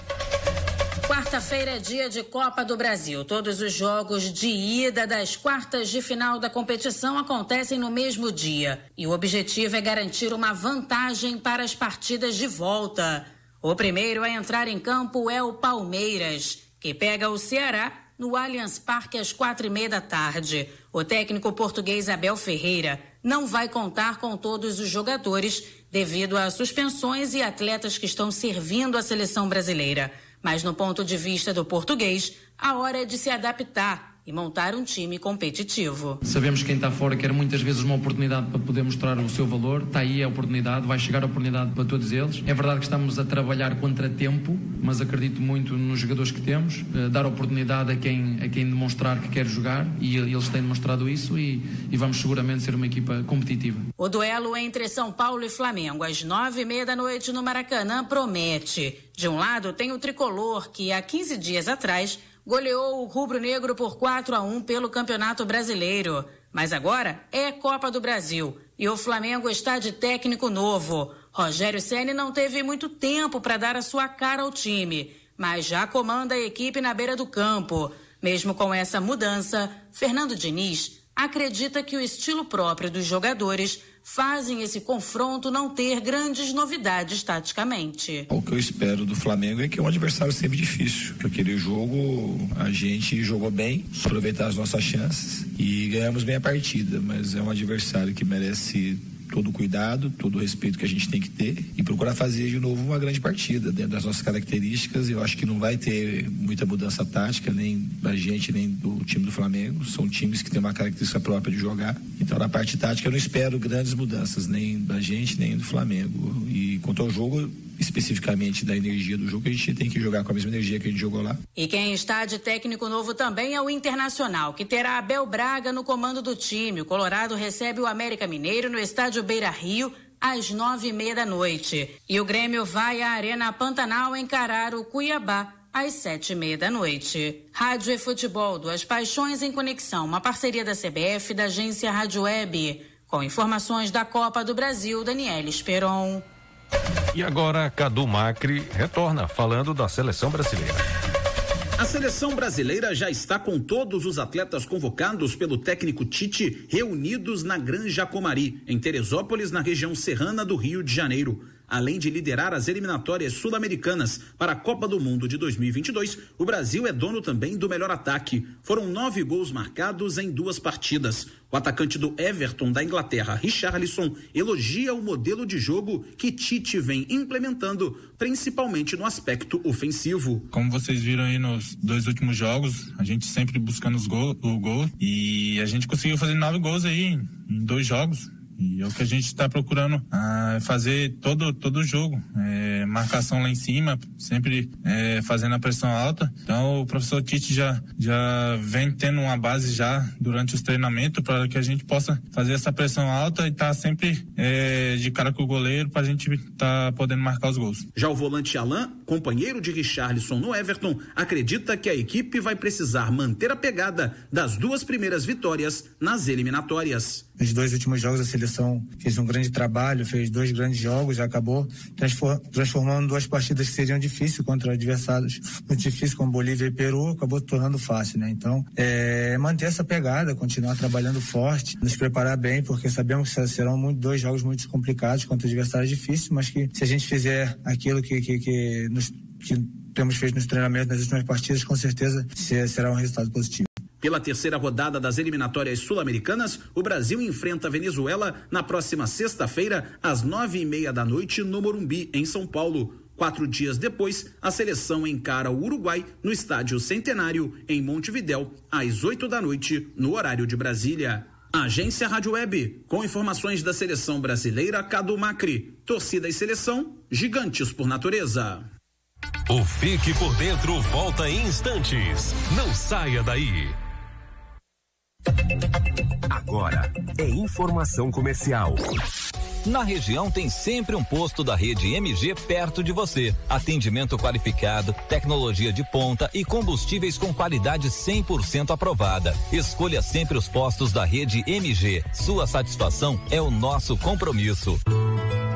Quarta-feira é dia de Copa do Brasil. Todos os jogos de ida das quartas de final da competição acontecem no mesmo dia. E o objetivo é garantir uma vantagem para as partidas de volta. O primeiro a entrar em campo é o Palmeiras, que pega o Ceará no Allianz Parque às quatro e meia da tarde. O técnico português Abel Ferreira não vai contar com todos os jogadores devido a suspensões e atletas que estão servindo a seleção brasileira. Mas no ponto de vista do português, a hora é de se adaptar e montar um time competitivo. Sabemos que quem está fora quer muitas vezes uma oportunidade para poder mostrar o seu valor. Está aí a oportunidade, vai chegar a oportunidade para todos eles. É verdade que estamos a trabalhar contra tempo, mas acredito muito nos jogadores que temos. Uh, dar oportunidade a quem, a quem demonstrar que quer jogar e eles têm demonstrado isso e, e vamos seguramente ser uma equipa competitiva. O duelo entre São Paulo e Flamengo às nove e meia da noite no Maracanã promete. De um lado tem o tricolor que há 15 dias atrás goleou o rubro-negro por 4 a 1 pelo Campeonato Brasileiro. Mas agora é Copa do Brasil e o Flamengo está de técnico novo. Rogério Ceni não teve muito tempo para dar a sua cara ao time, mas já comanda a equipe na beira do campo. Mesmo com essa mudança, Fernando Diniz acredita que o estilo próprio dos jogadores fazem esse confronto não ter grandes novidades taticamente. O que eu espero do Flamengo é que é um adversário sempre difícil. Aquele jogo a gente jogou bem, aproveitar as nossas chances e ganhamos bem a partida, mas é um adversário que merece todo o cuidado, todo o respeito que a gente tem que ter e procurar fazer de novo uma grande partida dentro das nossas características. Eu acho que não vai ter muita mudança tática, nem da gente, nem do time do Flamengo. São times que têm uma característica própria de jogar. Então, na parte tática, eu não espero grandes mudanças, nem da gente, nem do Flamengo. E quanto ao jogo, especificamente da energia do jogo, a gente tem que jogar com a mesma energia que a gente jogou lá. E quem está de técnico novo também é o Internacional, que terá Abel Braga no comando do time. O Colorado recebe o América Mineiro no estádio Beira Rio às nove e meia da noite. E o Grêmio vai à Arena Pantanal encarar o Cuiabá às sete e meia da noite. Rádio e Futebol, duas paixões em conexão, uma parceria da CBF e da agência Rádio Web. Com informações da Copa do Brasil, Daniela Esperon. E agora, Cadu Macri retorna falando da seleção brasileira. A seleção brasileira já está com todos os atletas convocados pelo técnico Tite reunidos na Granja Comari, em Teresópolis, na região serrana do Rio de Janeiro. Além de liderar as eliminatórias sul-americanas para a Copa do Mundo de 2022, o Brasil é dono também do melhor ataque. Foram nove gols marcados em duas partidas. O atacante do Everton da Inglaterra, Richarlison, elogia o modelo de jogo que Tite vem implementando, principalmente no aspecto ofensivo. Como vocês viram aí nos dois últimos jogos, a gente sempre buscando os gol, o gol e a gente conseguiu fazer nove gols aí em dois jogos. E é o que a gente está procurando ah, fazer todo todo jogo, é, marcação lá em cima, sempre é, fazendo a pressão alta. Então o professor Tite já já vem tendo uma base já durante os treinamentos para que a gente possa fazer essa pressão alta e estar tá sempre é, de cara com o goleiro para a gente estar tá podendo marcar os gols. Já o volante Alain, companheiro de Richarlison no Everton, acredita que a equipe vai precisar manter a pegada das duas primeiras vitórias nas eliminatórias. Nos dois últimos jogos a seleção fez um grande trabalho, fez dois grandes jogos, acabou transformando duas partidas que seriam difíceis contra adversários muito difíceis como Bolívia e Peru, acabou tornando fácil, né? Então, é, manter essa pegada, continuar trabalhando forte, nos preparar bem, porque sabemos que serão muito, dois jogos muito complicados contra adversários difíceis, mas que se a gente fizer aquilo que, que, que, nos, que temos feito nos treinamentos nas últimas partidas, com certeza será um resultado positivo. Pela terceira rodada das eliminatórias sul-americanas, o Brasil enfrenta a Venezuela na próxima sexta-feira, às nove e meia da noite, no Morumbi, em São Paulo. Quatro dias depois, a seleção encara o Uruguai no Estádio Centenário, em Montevidéu, às oito da noite, no horário de Brasília. Agência Rádio Web, com informações da seleção brasileira Cadu Macri. Torcida e seleção, gigantes por natureza. O Fique por Dentro volta em instantes. Não saia daí. Agora é informação comercial. Na região tem sempre um posto da rede MG perto de você. Atendimento qualificado, tecnologia de ponta e combustíveis com qualidade 100% aprovada. Escolha sempre os postos da rede MG. Sua satisfação é o nosso compromisso.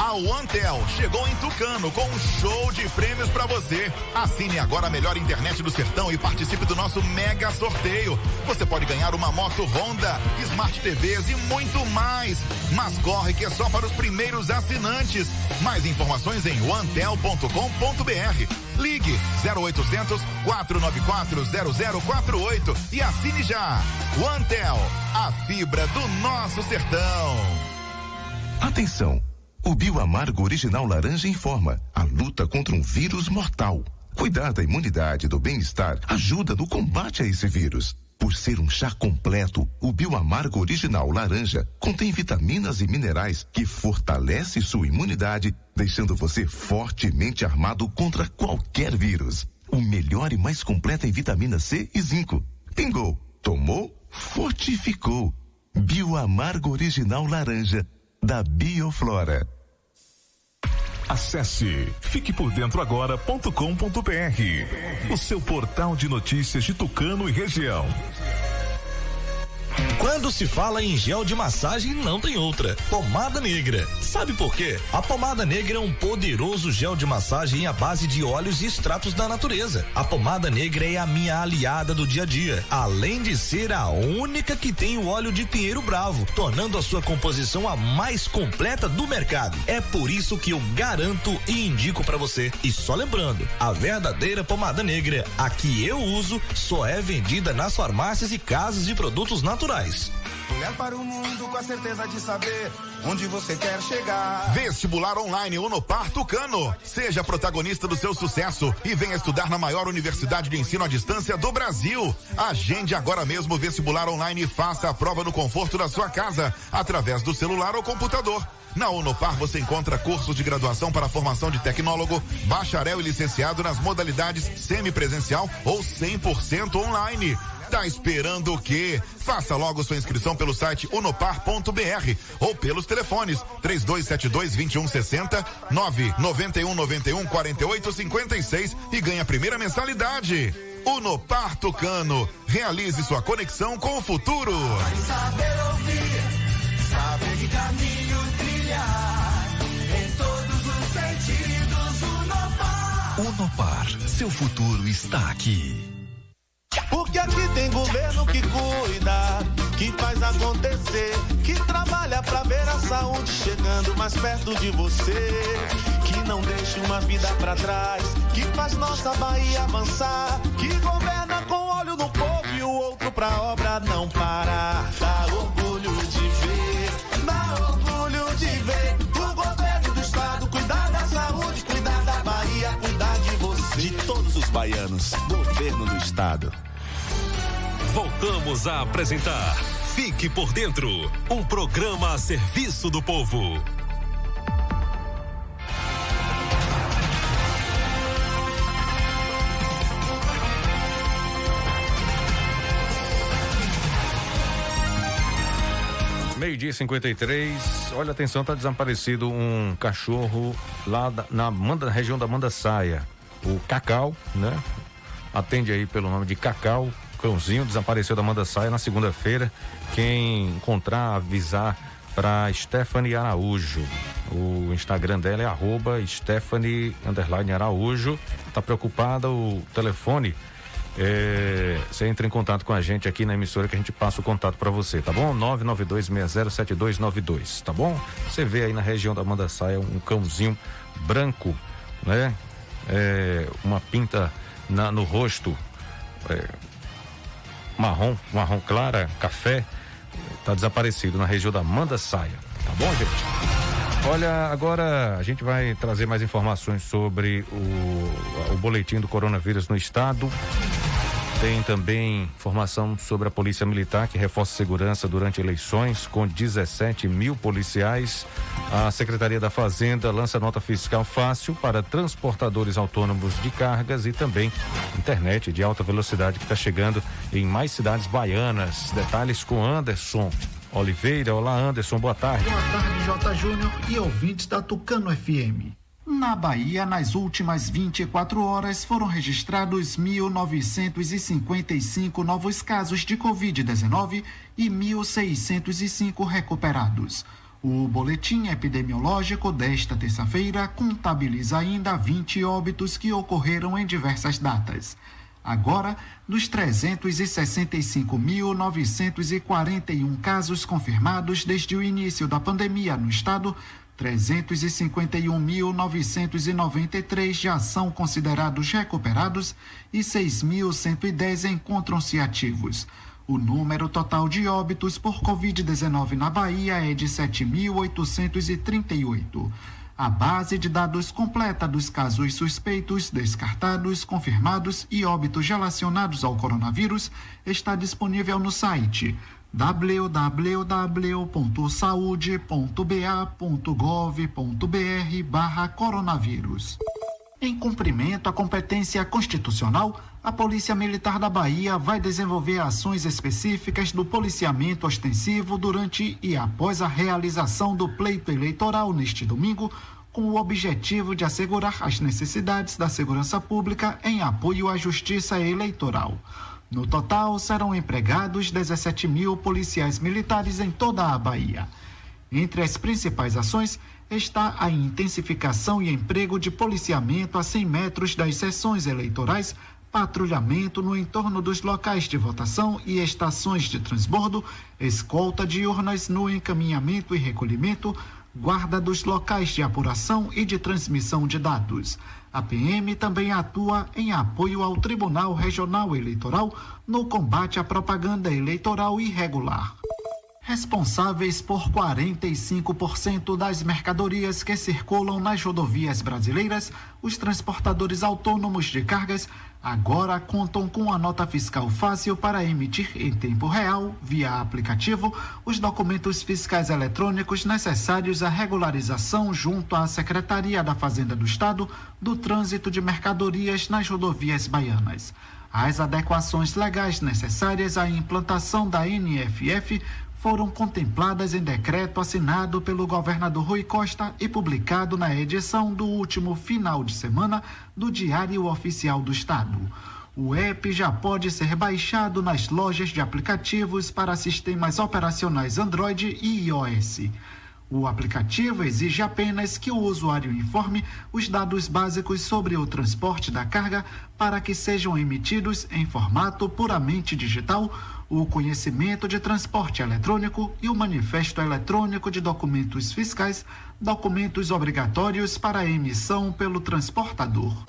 A OneTel chegou em Tucano com um show de prêmios para você. Assine agora a melhor internet do sertão e participe do nosso mega sorteio. Você pode ganhar uma moto Honda, Smart TVs e muito mais. Mas corre que é só para os primeiros assinantes. Mais informações em onetel.com.br. Ligue 0800 494 0048 e assine já. OneTel, a fibra do nosso sertão. Atenção! O Bioamargo Original Laranja informa a luta contra um vírus mortal. Cuidar da imunidade e do bem-estar ajuda no combate a esse vírus. Por ser um chá completo, o Bioamargo Original Laranja contém vitaminas e minerais que fortalece sua imunidade, deixando você fortemente armado contra qualquer vírus. O melhor e mais completo em vitamina C e zinco. Pingou, tomou, fortificou. Bioamargo Original Laranja da Bioflora. Acesse fiquepordentroagora.com.br, o seu portal de notícias de Tucano e região. Quando se fala em gel de massagem, não tem outra. Pomada negra. Sabe por quê? A pomada negra é um poderoso gel de massagem à base de óleos e extratos da natureza. A pomada negra é a minha aliada do dia a dia, além de ser a única que tem o óleo de pinheiro bravo, tornando a sua composição a mais completa do mercado. É por isso que eu garanto e indico para você. E só lembrando, a verdadeira pomada negra, a que eu uso, só é vendida nas farmácias e casas de produtos naturais. Olhar para o mundo com a certeza de saber onde você quer chegar. Vestibular online Unopar Tucano. Seja protagonista do seu sucesso e venha estudar na maior universidade de ensino à distância do Brasil. Agende agora mesmo o vestibular online e faça a prova no conforto da sua casa, através do celular ou computador. Na Unopar você encontra cursos de graduação para formação de tecnólogo, bacharel e licenciado nas modalidades semipresencial ou 100% online. Tá esperando o quê? Faça logo sua inscrição pelo site unopar.br ou pelos telefones 3272 2160 991 91 48 56 e ganhe a primeira mensalidade. Unopar Tucano. Realize sua conexão com o futuro. Saber ouvir, saber que caminho trilhar, em todos os sentidos, Unopar. Unopar, seu futuro está aqui. Porque aqui tem governo que cuida, que faz acontecer, que trabalha pra ver a saúde chegando mais perto de você, que não deixa uma vida pra trás, que faz nossa Bahia avançar, que governa com olho no povo e o outro pra obra não parar. Dá orgulho baianos, governo do estado. Voltamos a apresentar Fique por Dentro um programa a serviço do povo. Meio-dia 53. Olha, atenção, tá desaparecido um cachorro lá na Manda, região da Manda Saia. O Cacau, né? Atende aí pelo nome de Cacau. Cãozinho desapareceu da Manda Saia na segunda-feira. Quem encontrar, avisar para Stephanie Araújo. O Instagram dela é arroba Stephanie Araújo. Tá preocupada, o telefone é, você entra em contato com a gente aqui na emissora que a gente passa o contato para você, tá bom? 992607292, tá bom? Você vê aí na região da Manda Saia um cãozinho branco, né? É, uma pinta na, no rosto, é, marrom, marrom clara, café, está desaparecido na região da Manda Saia. Tá bom, gente? Olha, agora a gente vai trazer mais informações sobre o, o boletim do coronavírus no estado. Tem também informação sobre a Polícia Militar que reforça segurança durante eleições com 17 mil policiais. A Secretaria da Fazenda lança nota fiscal fácil para transportadores autônomos de cargas e também internet de alta velocidade que está chegando em mais cidades baianas. Detalhes com Anderson. Oliveira, olá Anderson, boa tarde. Boa tarde, J. Júnior e ouvintes da Tucano FM. Na Bahia, nas últimas 24 horas, foram registrados 1.955 novos casos de Covid-19 e 1.605 recuperados. O boletim epidemiológico desta terça-feira contabiliza ainda 20 óbitos que ocorreram em diversas datas. Agora, dos 365.941 casos confirmados desde o início da pandemia no estado, 351.993 já são considerados recuperados e 6.110 encontram-se ativos. O número total de óbitos por Covid-19 na Bahia é de 7.838. A base de dados completa dos casos suspeitos, descartados, confirmados e óbitos relacionados ao coronavírus está disponível no site www.saude.ba.gov.br barra coronavírus. Em cumprimento à competência constitucional, a Polícia Militar da Bahia vai desenvolver ações específicas do policiamento ostensivo durante e após a realização do pleito eleitoral neste domingo, com o objetivo de assegurar as necessidades da segurança pública em apoio à justiça eleitoral. No total, serão empregados 17 mil policiais militares em toda a Bahia. Entre as principais ações está a intensificação e emprego de policiamento a 100 metros das sessões eleitorais, patrulhamento no entorno dos locais de votação e estações de transbordo, escolta de urnas no encaminhamento e recolhimento, guarda dos locais de apuração e de transmissão de dados. A PM também atua em apoio ao Tribunal Regional Eleitoral no combate à propaganda eleitoral irregular. Responsáveis por 45% das mercadorias que circulam nas rodovias brasileiras, os transportadores autônomos de cargas agora contam com a nota fiscal fácil para emitir em tempo real, via aplicativo, os documentos fiscais eletrônicos necessários à regularização junto à Secretaria da Fazenda do Estado do trânsito de mercadorias nas rodovias baianas. As adequações legais necessárias à implantação da NFF foram contempladas em decreto assinado pelo governador Rui Costa e publicado na edição do último final de semana do Diário Oficial do Estado. O app já pode ser baixado nas lojas de aplicativos para sistemas operacionais Android e iOS. O aplicativo exige apenas que o usuário informe os dados básicos sobre o transporte da carga para que sejam emitidos em formato puramente digital o conhecimento de transporte eletrônico e o manifesto eletrônico de documentos fiscais, documentos obrigatórios para emissão pelo transportador.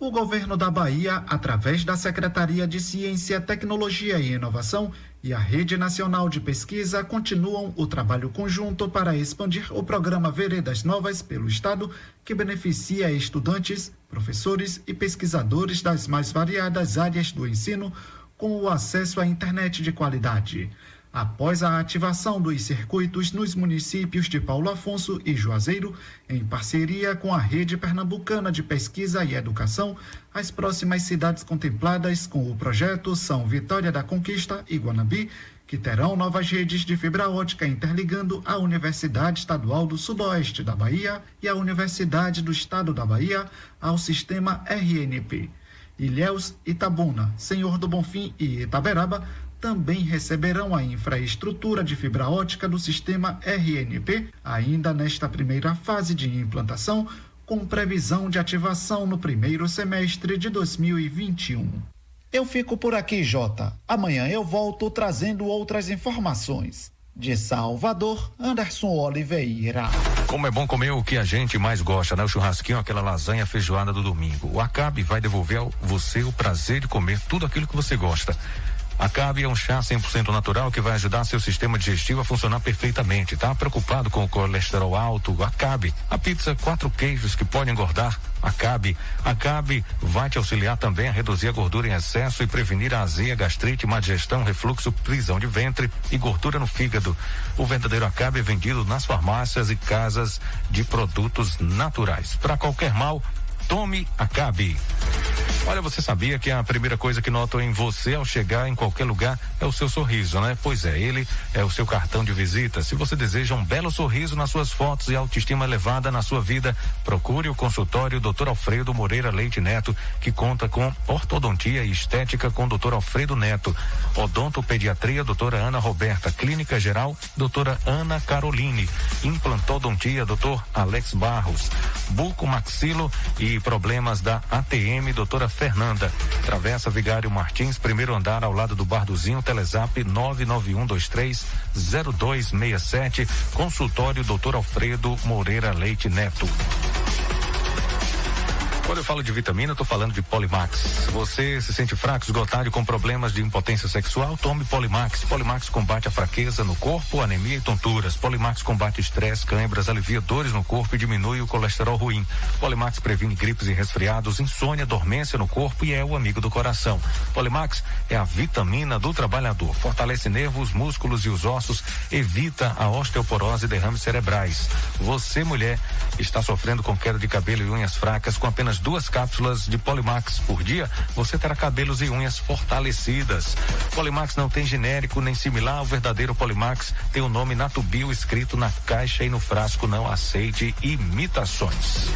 O governo da Bahia, através da Secretaria de Ciência, Tecnologia e Inovação e a Rede Nacional de Pesquisa, continuam o trabalho conjunto para expandir o programa Veredas Novas pelo Estado, que beneficia estudantes, professores e pesquisadores das mais variadas áreas do ensino com o acesso à internet de qualidade. Após a ativação dos circuitos nos municípios de Paulo Afonso e Juazeiro, em parceria com a Rede Pernambucana de Pesquisa e Educação, as próximas cidades contempladas com o projeto são Vitória da Conquista e Guanabi, que terão novas redes de fibra ótica interligando a Universidade Estadual do Sudoeste da Bahia e a Universidade do Estado da Bahia ao sistema RNP. Ilhéus, Itabuna, Senhor do Bonfim e Itaberaba também receberão a infraestrutura de fibra ótica do sistema RNP, ainda nesta primeira fase de implantação, com previsão de ativação no primeiro semestre de 2021. Eu fico por aqui, Jota. Amanhã eu volto trazendo outras informações. De Salvador, Anderson Oliveira. Como é bom comer o que a gente mais gosta, né? O churrasquinho, aquela lasanha feijoada do domingo. O Acabe vai devolver a você o prazer de comer tudo aquilo que você gosta. Acabe é um chá 100% natural que vai ajudar seu sistema digestivo a funcionar perfeitamente. Tá preocupado com o colesterol alto? Acabe. A pizza quatro queijos que pode engordar? Acabe. Acabe vai te auxiliar também a reduzir a gordura em excesso e prevenir a azia, gastrite, má digestão, refluxo, prisão de ventre e gordura no fígado. O verdadeiro Acabe é vendido nas farmácias e casas de produtos naturais. Para qualquer mal, tome Acabe. Olha, você sabia que a primeira coisa que notam em você ao chegar em qualquer lugar é o seu sorriso, né? Pois é, ele é o seu cartão de visita. Se você deseja um belo sorriso nas suas fotos e autoestima elevada na sua vida, procure o consultório Dr. Alfredo Moreira Leite Neto, que conta com ortodontia e estética com Dr. Alfredo Neto, odontopediatria doutora Ana Roberta, clínica geral doutora Ana Caroline, implantodontia doutor Alex Barros, buco maxilo e problemas da ATM doutora Fernanda. Travessa Vigário Martins, primeiro andar ao lado do Barduzinho, Telezap 991230267, consultório Dr. Alfredo Moreira Leite Neto. Quando eu falo de vitamina, eu tô falando de Polimax. Você se sente fraco, esgotado e com problemas de impotência sexual, tome Polimax. Polimax combate a fraqueza no corpo, anemia e tonturas. Polimax combate estresse, câimbras, alivia dores no corpo e diminui o colesterol ruim. Polimax previne gripes e resfriados, insônia, dormência no corpo e é o amigo do coração. Polimax é a vitamina do trabalhador. Fortalece nervos, músculos e os ossos, evita a osteoporose e derrames cerebrais. Você, mulher, está sofrendo com queda de cabelo e unhas fracas com apenas duas cápsulas de Polimax por dia, você terá cabelos e unhas fortalecidas. Polimax não tem genérico nem similar ao verdadeiro Polimax, tem o nome Natubio escrito na caixa e no frasco, não aceite imitações.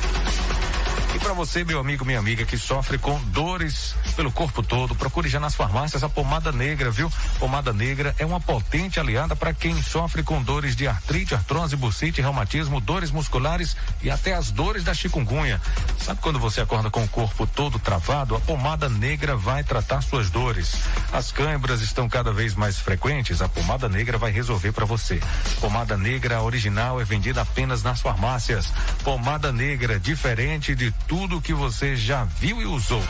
E para você, meu amigo, minha amiga, que sofre com dores pelo corpo todo, procure já nas farmácias a pomada negra, viu? Pomada negra é uma potente aliada para quem sofre com dores de artrite, artrose, bursite, reumatismo, dores musculares e até as dores da chikungunya. Sabe quando você acorda com o corpo todo travado? A pomada negra vai tratar suas dores. As câimbras estão cada vez mais frequentes, a pomada negra vai resolver para você. Pomada negra original é vendida apenas nas farmácias. Pomada negra diferente de tudo que você já viu e usou.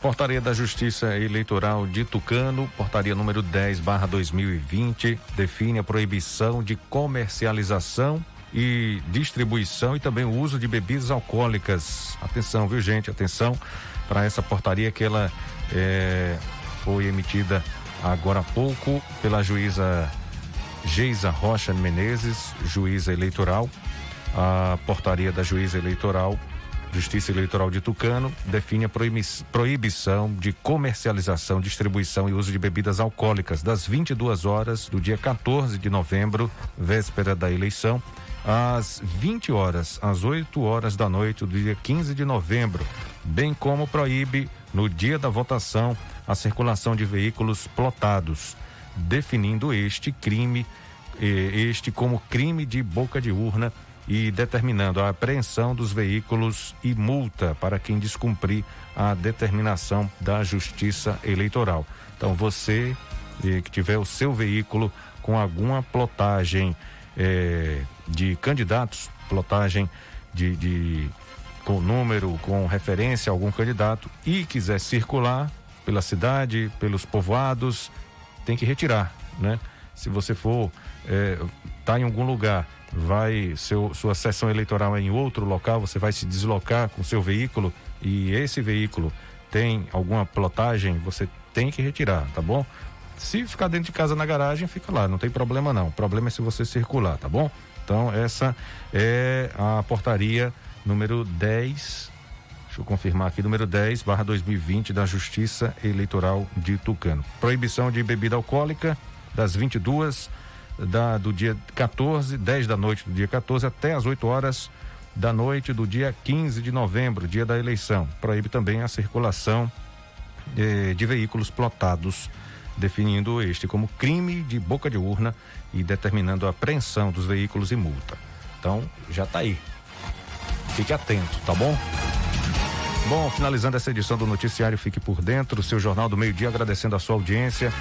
Portaria da Justiça Eleitoral de Tucano, portaria número 10 barra 2020, define a proibição de comercialização e distribuição e também o uso de bebidas alcoólicas. Atenção, viu gente? Atenção para essa portaria que ela é, foi emitida agora há pouco pela juíza Geisa Rocha Menezes, juíza eleitoral. A portaria da juíza eleitoral, Justiça Eleitoral de Tucano, define a proibição de comercialização, distribuição e uso de bebidas alcoólicas das 22 horas do dia 14 de novembro, véspera da eleição, às 20 horas, às 8 horas da noite do dia 15 de novembro, bem como proíbe, no dia da votação, a circulação de veículos plotados definindo este crime, este como crime de boca de urna e determinando a apreensão dos veículos e multa para quem descumprir a determinação da Justiça Eleitoral. Então, você eh, que tiver o seu veículo com alguma plotagem eh, de candidatos, plotagem de, de com número, com referência a algum candidato e quiser circular pela cidade, pelos povoados, tem que retirar, né? Se você for é, tá em algum lugar, vai seu, sua sessão eleitoral é em outro local, você vai se deslocar com seu veículo e esse veículo tem alguma plotagem, você tem que retirar, tá bom? Se ficar dentro de casa na garagem, fica lá, não tem problema não. O problema é se você circular, tá bom? Então, essa é a portaria número 10 Eu confirmar aqui, número 10, barra 2020 da Justiça Eleitoral de Tucano. Proibição de bebida alcoólica das 22 da, do dia 14, 10 da noite do dia 14 até as 8 horas da noite do dia 15 de novembro, dia da eleição. Proíbe também a circulação de, de veículos plotados, definindo este como crime de boca de urna e determinando a apreensão dos veículos e multa. Então, já está aí. Fique atento, tá bom? Bom, finalizando essa edição do Noticiário Fique por Dentro, seu Jornal do Meio Dia, agradecendo a sua audiência,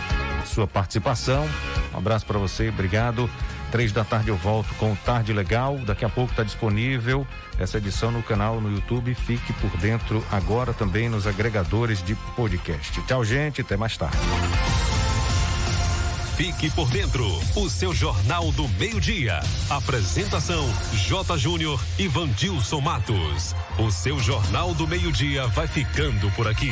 sua participação. Um abraço para você, obrigado. Três da tarde eu volto com o Tarde Legal. Daqui a pouco está disponível essa edição no canal no YouTube. Fique por dentro agora também nos agregadores de podcast. Tchau, gente. Até mais tarde. Fique por dentro. O seu Jornal do Meio-Dia. Apresentação: J. Júnior e Vandilson Matos. O seu Jornal do Meio-Dia vai ficando por aqui.